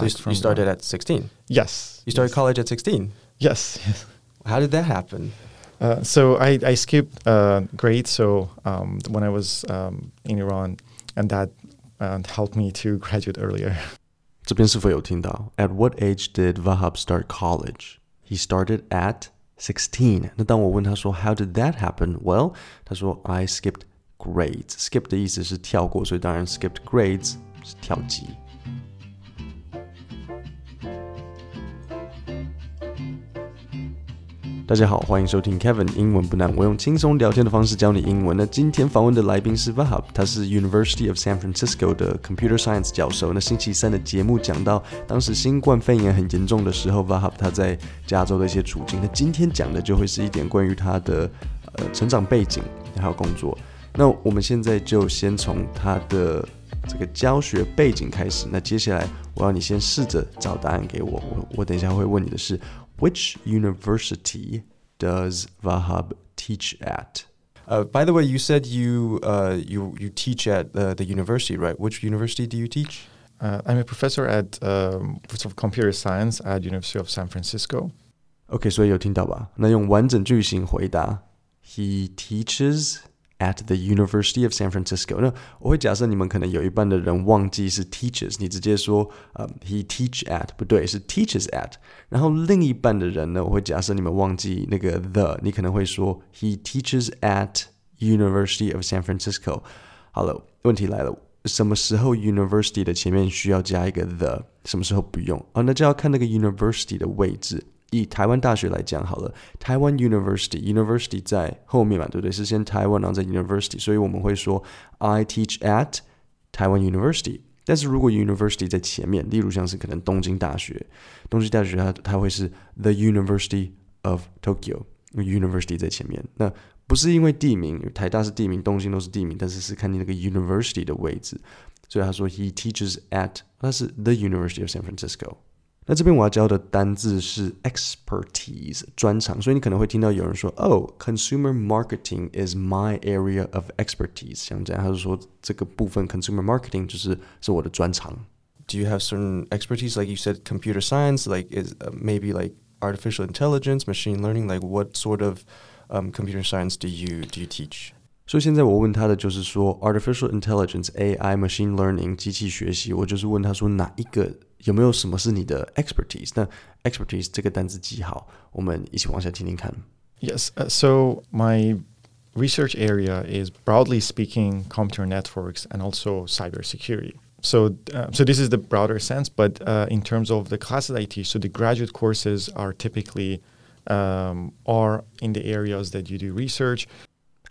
So you, back from you started the- at 16. yes. You started yes. college at 16. Yes. yes. How did that happen? Uh, so I, I skipped uh, grades. So um, when I was um, in Iran, and that uh, helped me to graduate earlier. 这边是否有听到？At what age did Vahab start college? He started at sixteen. 那当我问他说 How did that happen? Well，他说 I skipped grades. Skip 的意思是跳过，所以当然 skipped grades 是跳级。 大家好，欢迎收听 Kevin 英文不难，我用轻松聊天的方式教你英文。那今天访问的来宾是 Vahab，他是 University of San Francisco 的 Computer Science 教授。那星期三的节目讲到当时新冠肺炎很严重的时候，Vahab 他在加州的一些处境。那今天讲的就会是一点关于他的呃成长背景还有工作。那我们现在就先从他的这个教学背景开始。那接下来我要你先试着找答案给我。我我等一下会问你的是 Which university does Vahab teach at? Uh, by the way, you said you uh, you you teach at uh, the university, right? Which university do you teach? Uh, I'm a professor at um, computer science at University of San Francisco. Okay, so you 有听到吧？那用完整句型回答。He teaches at the University of San Francisco。那我会假设你们可能有一半的人忘记是 teaches，你直接说呃、um, he teach at 不对，是 teaches at。然后另一半的人呢，我会假设你们忘记那个 the，你可能会说 he teaches at University of San Francisco。好了，问题来了。什么时候 university 的前面需要加一个 the，什么时候不用啊？那就要看那个 university 的位置。 以台湾大学来讲好了，台湾 University，University 在后面嘛，对不对？是先台湾，然后再 University，所以我们会说 I teach at 台湾 University。但是如果 University 在前面，例如像是可能东京大学，东京大学它它会是 The University of Tokyo，University 在前面。那不是因为地名，台大是地名，东京都是地名，但是是看你那个 University 的位置。所以他说 He teaches at，那是 The University of San Francisco。那这边我要教的单字是 expertise 专长，所以你可能会听到有人说，Oh, consumer marketing is my area of expertise。像这样，他就说这个部分 consumer marketing 就是是我的专长。Do you have certain expertise, like you said, computer science, like is uh, maybe like artificial intelligence, machine learning? Like what sort of um, computer science do you do you teach? 所以现在我问他的就是说，artificial intelligence AI machine learning 机器学习，我就是问他说哪一个有没有什么是你的 expertise？那 expertise 这个单词记好，我们一起往下听听看。 Yes. Uh, so my research area is broadly speaking computer networks and also cybersecurity. So, uh, so this is the broader sense. But uh, in terms of the classes I teach, so the graduate courses are typically um, are in the areas that you do research.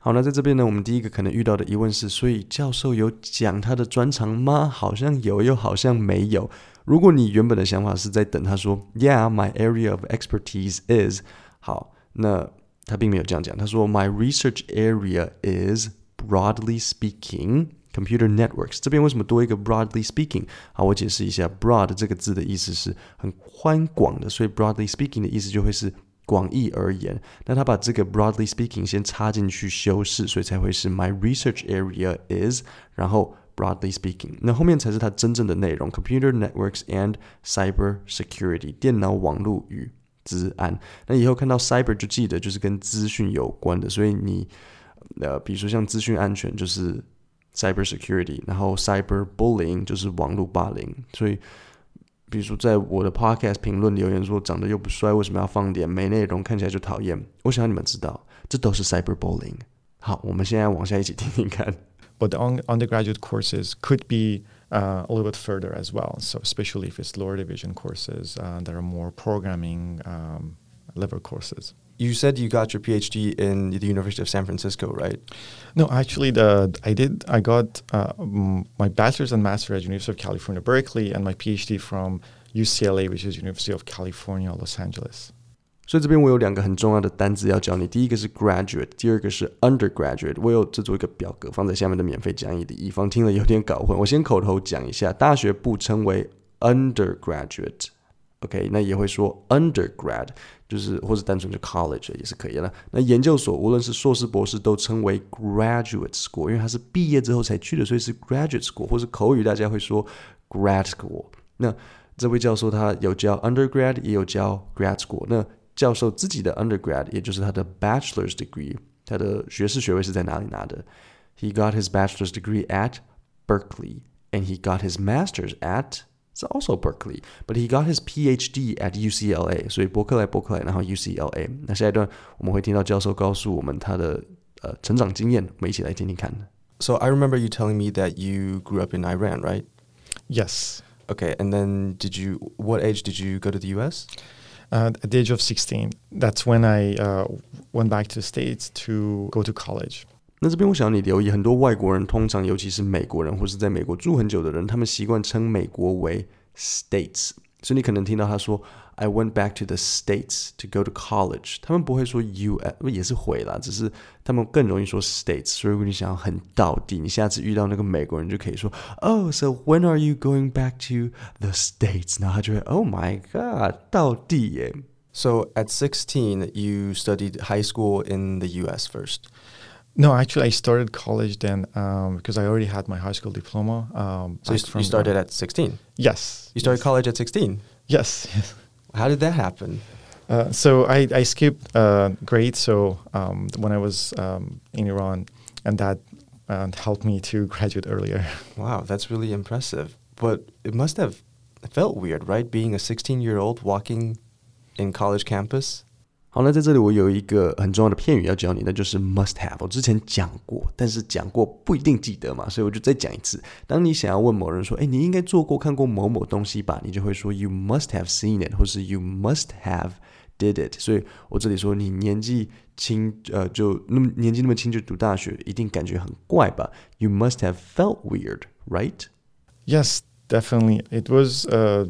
好，那在这边呢，我们第一个可能遇到的疑问是：所以教授有讲他的专长吗？好像有，又好像没有。如果你原本的想法是在等他说，Yeah, my area of expertise is 好，那他并没有这样讲。他说，My research area is broadly speaking computer networks。这边为什么多一个 broadly speaking？好，我解释一下，broad 这个字的意思是很宽广的，所以 broadly speaking 的意思就会是。广义而言，那他把这个 broadly speaking 先插进去修饰，所以才会是 my research area is，然后 broadly speaking，那后面才是它真正的内容，computer networks and cyber security，电脑网络与资安。那以后看到 cyber 就记得就是跟资讯有关的，所以你呃，比如说像资讯安全就是 cyber security，然后 cyber bullying 就是网络霸凌，所以。比如说，在我的 podcast 评论留言说长得又不帅，为什么要放点没内容，看起来就讨厌？我想让你们知道，这都是 cyberbullying。好，我们现在往下一起听听看。 But the un- undergraduate courses could be uh, a little bit further as well. So especially if it's lower division courses, uh, there are more programming um, level courses. You said you got your PhD in the University of San Francisco, right? No, actually, the I did. I got uh, m- my bachelor's and master's at University of California, Berkeley, and my PhD from UCLA, which is University of California, Los Angeles. 所以这边我有两个很重要的单字要教你，第一个是 graduate，第二个是 undergraduate。我有制作一个表格放在下面的免费讲义里，以防听了有点搞混。我先口头讲一下，大学部称为 undergraduate。 OK，那也会说 undergrad，就是或者单纯就 college 也是可以的。那研究所无论是硕士、博士都称为 graduate school，因为它是毕业之后才去的，所以是 graduate school，或是口语大家会说 grad school。那 这位教授他有教 undergrad，也有教 grad school。那教授自己的 undergrad，也就是他的 bachelor's degree，他的学士学位是在哪里拿的？He got his bachelor's degree at Berkeley, and he got his master's at it's also Berkeley, but he got his PhD at UCLA. 所以伯克莱，伯克莱，然后 UCLA。那下一段我们会听到教授告诉我们他的呃成长经验，我们一起来听听看。So I remember you telling me that you grew up in Iran, right? Yes. Okay, and then did you? What age did you go to the U.S.? Uh, at the age of 16, that's when I uh, went back to the States to go to college. 那这边我想要你留意，很多外国人通常，尤其是美国人或是在美国住很久的人，他们习惯称美国为 states。所以你可能听到他说 "I went back to the states to go to college"，他们不会说 U，也是会啦，只是他们更容易说 states。所以如果你想要很到底，你下次遇到那个美国人就可以说 "Oh, so when are you going back to the states？" 然后他就会 "Oh my god，到底耶。So at 16, you studied high school in the U.S. first. No, actually, I started college then um, because I already had my high school diploma. Um, So you, you started at 16. yes. You started yes. college at 16. Yes. yes. How did that happen? Uh, so I, I skipped uh, grades. So um, when I was um, in Iran, and that uh, helped me to graduate earlier. Wow, that's really impressive. But it must have felt weird, right? Being a 16 year old walking in college campus. 好，那在这里我有一个很重要的片语要教你，那就是 must have。我之前讲过，但是讲过不一定记得嘛，所以我就再讲一次。当你想要问某人说，哎，你应该做过、看过某某东西吧，你就会说 you must have seen it，或是 you must have did it。所以我这里说你年纪轻，呃，就那么年纪那么轻就读大学，一定感觉很怪吧？You must have felt weird, right? Yes, definitely. It was a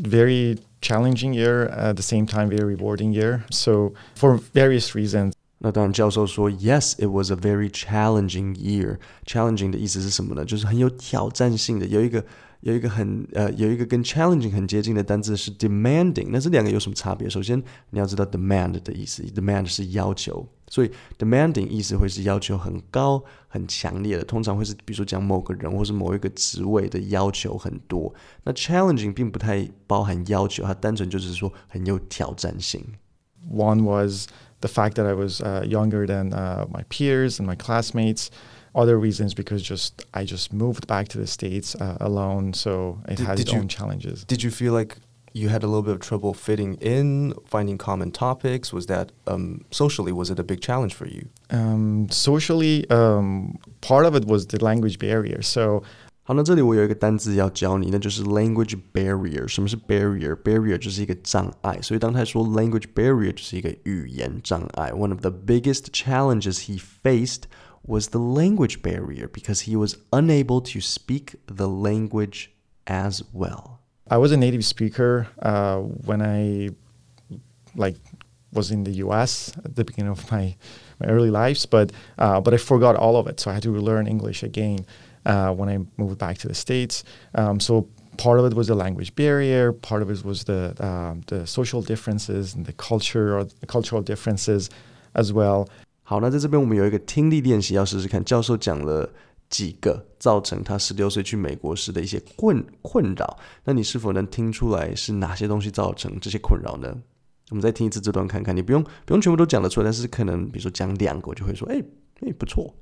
very challenging year at the same time very rewarding year. So for various reasons, 那当然，教授说，Yes, it was a very challenging year. Challenging 的意思是什么呢？就是很有挑战性的。有一个有一个很呃有一个跟 challenging 很接近的单字是 demanding。那这两个有什么差别？首先你要知道 demand 的意思，demand 是要求， 所以 demanding 意思会是要求很高、很强烈的，通常会是比如说讲某个人或是某一个职位的要求很多。那 challenging 并不太包含要求，它单纯就是说很有挑战性。 one was the fact that I was uh, younger than uh, my peers and my classmates. Other reasons because just I just moved back to the states uh, alone, so it Did- had did its you- own challenges. Did you feel like you had a little bit of trouble fitting in, finding common topics? Was that um, socially, was it a big challenge for you? Um, socially, um, part of it was the language barrier. So 好，那这里我有一个单字要教你，那就是 language barrier。什么是 barrier？barrier 就是一个障碍，所以当他说 language barrier 就是一个语言障碍。One of the biggest challenges he faced was the language barrier because he was unable to speak the language as well. I was a native speaker uh, when I like was in the U.S. at the beginning of my, my early lives, but uh, but I forgot all of it, so I had to relearn English again uh, when I moved back to the states. Um, so part of it was the language barrier, part of it was the um, the social differences and the culture or the cultural differences as well. 好，那在这边我们有一个听力练习要试试看。教授讲了 几个造成他十六岁去美国时的一些困困扰，那你是否能听出来是哪些东西造成这些困扰呢？我们再听一次这段看看，你不用不用全部都讲得出来，但是可能比如说讲两个，我就会说，哎哎不错。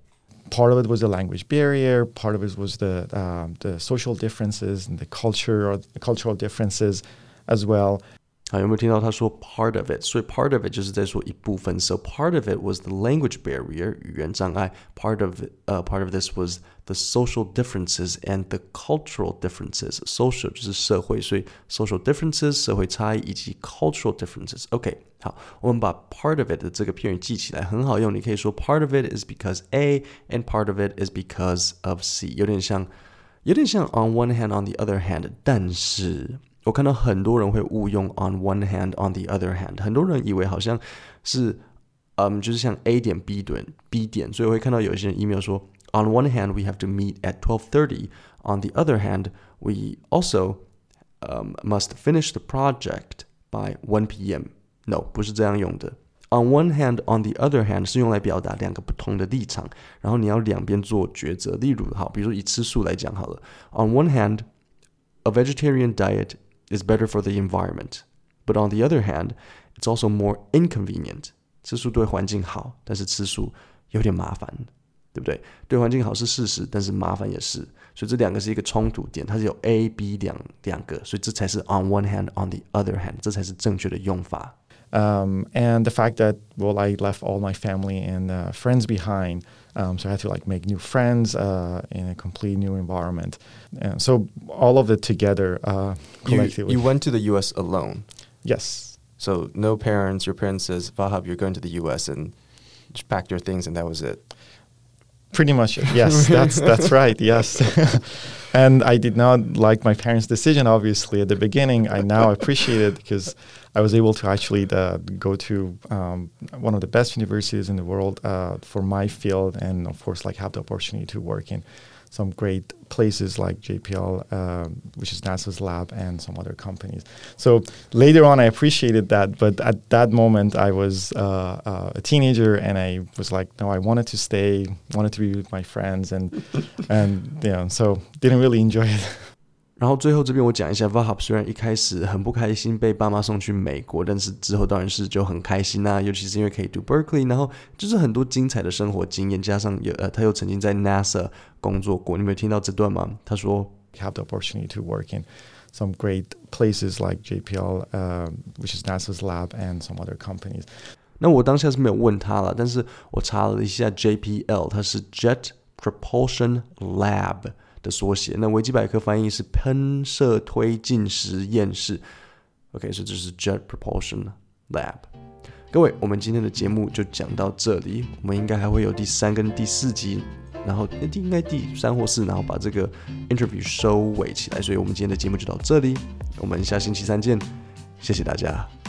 Part of it was the language barrier. Part of it was the um, the social differences and the culture or cultural differences as well. 好，有没有听到他说 part of it？所以 part of it 就是在说一部分。So part of it was the language barrier，语言障碍。Part of it, uh, part of this was the social differences and the cultural differences. Social 就是社会，所以 social differences 社会差异以及 cultural differences。OK，好，我们把 part of it 的这个片语记起来，很好用。你可以说 part of it is because A and part of it is because of C，有点像。有点像 on one hand on the other hand，但是 我看到很多人会误用 on one hand on the other hand，很多人以为好像是，嗯，就是像 A 点 B 点 B 点，所以我会看到有一些人 email 说 on one hand we have to meet at twelve thirty，on the other hand we also um, must finish the project by one p.m. No，不是这样用的。On one hand, on the other hand 是用来表达两个不同的立场，然后你要两边做抉择。例如，好，比如说以吃素来讲好了。On one hand, a vegetarian diet is better for the environment. But on the other hand, it's also more inconvenient. 吃素对环境好，但是吃素有点麻烦，对不对？对环境好是事实，但是麻烦也是，所以这两个是一个冲突点，它是有 A、B 两两个，所以这才是 on one hand, on the other hand，这才是正确的用法。 Um, and the fact that well, I left all my family and uh, friends behind, um, so I had to like make new friends uh, in a complete new environment. And so all of it together, uh, You, collectively. you went to the U.S. alone. yes, So no parents. Your parents says, Vahab, you're going to the U.S. and packed your things, and that was it. Pretty much. Yes, that's that's right. Yes. and I did not like my parents' decision. Obviously, at the beginning, I now appreciate it because I was able to actually uh, go to um, one of the best universities in the world uh, for my field, and of course, like have the opportunity to work in some great places like JPL, um, which is NASA's lab, and some other companies. So later on, I appreciated that, but at that moment, I was uh, uh, a teenager, and I was like, no, I wanted to stay, wanted to be with my friends, and and you know, so didn't really enjoy it. 然后最后这边我讲一下 Vahab 虽然一开始很不开心被爸妈送去美国，但是之后当然是就很开心呐、尤其是因为可以读 Berkeley，然后就是很多精彩的生活经验，加上有呃他又曾经在 NASA 工作过，你没有听到这段吗？他说 have the opportunity to work in some great places like JPL, um, which is NASA's lab, and some other companies. 那我当下是没有问他了，但是我查了一下 JPL，它是 Jet Propulsion Lab 的缩写。那维基百科翻译是喷射推进实验室。OK，所以这是 Jet Propulsion Lab。各位，我们今天的节目就讲到这里，我们应该还会有第三跟第四集，然后第应该第三或四，然后把这个 interview 收尾起来。所以我们今天的节目就到这里，我们下星期三见，谢谢大家。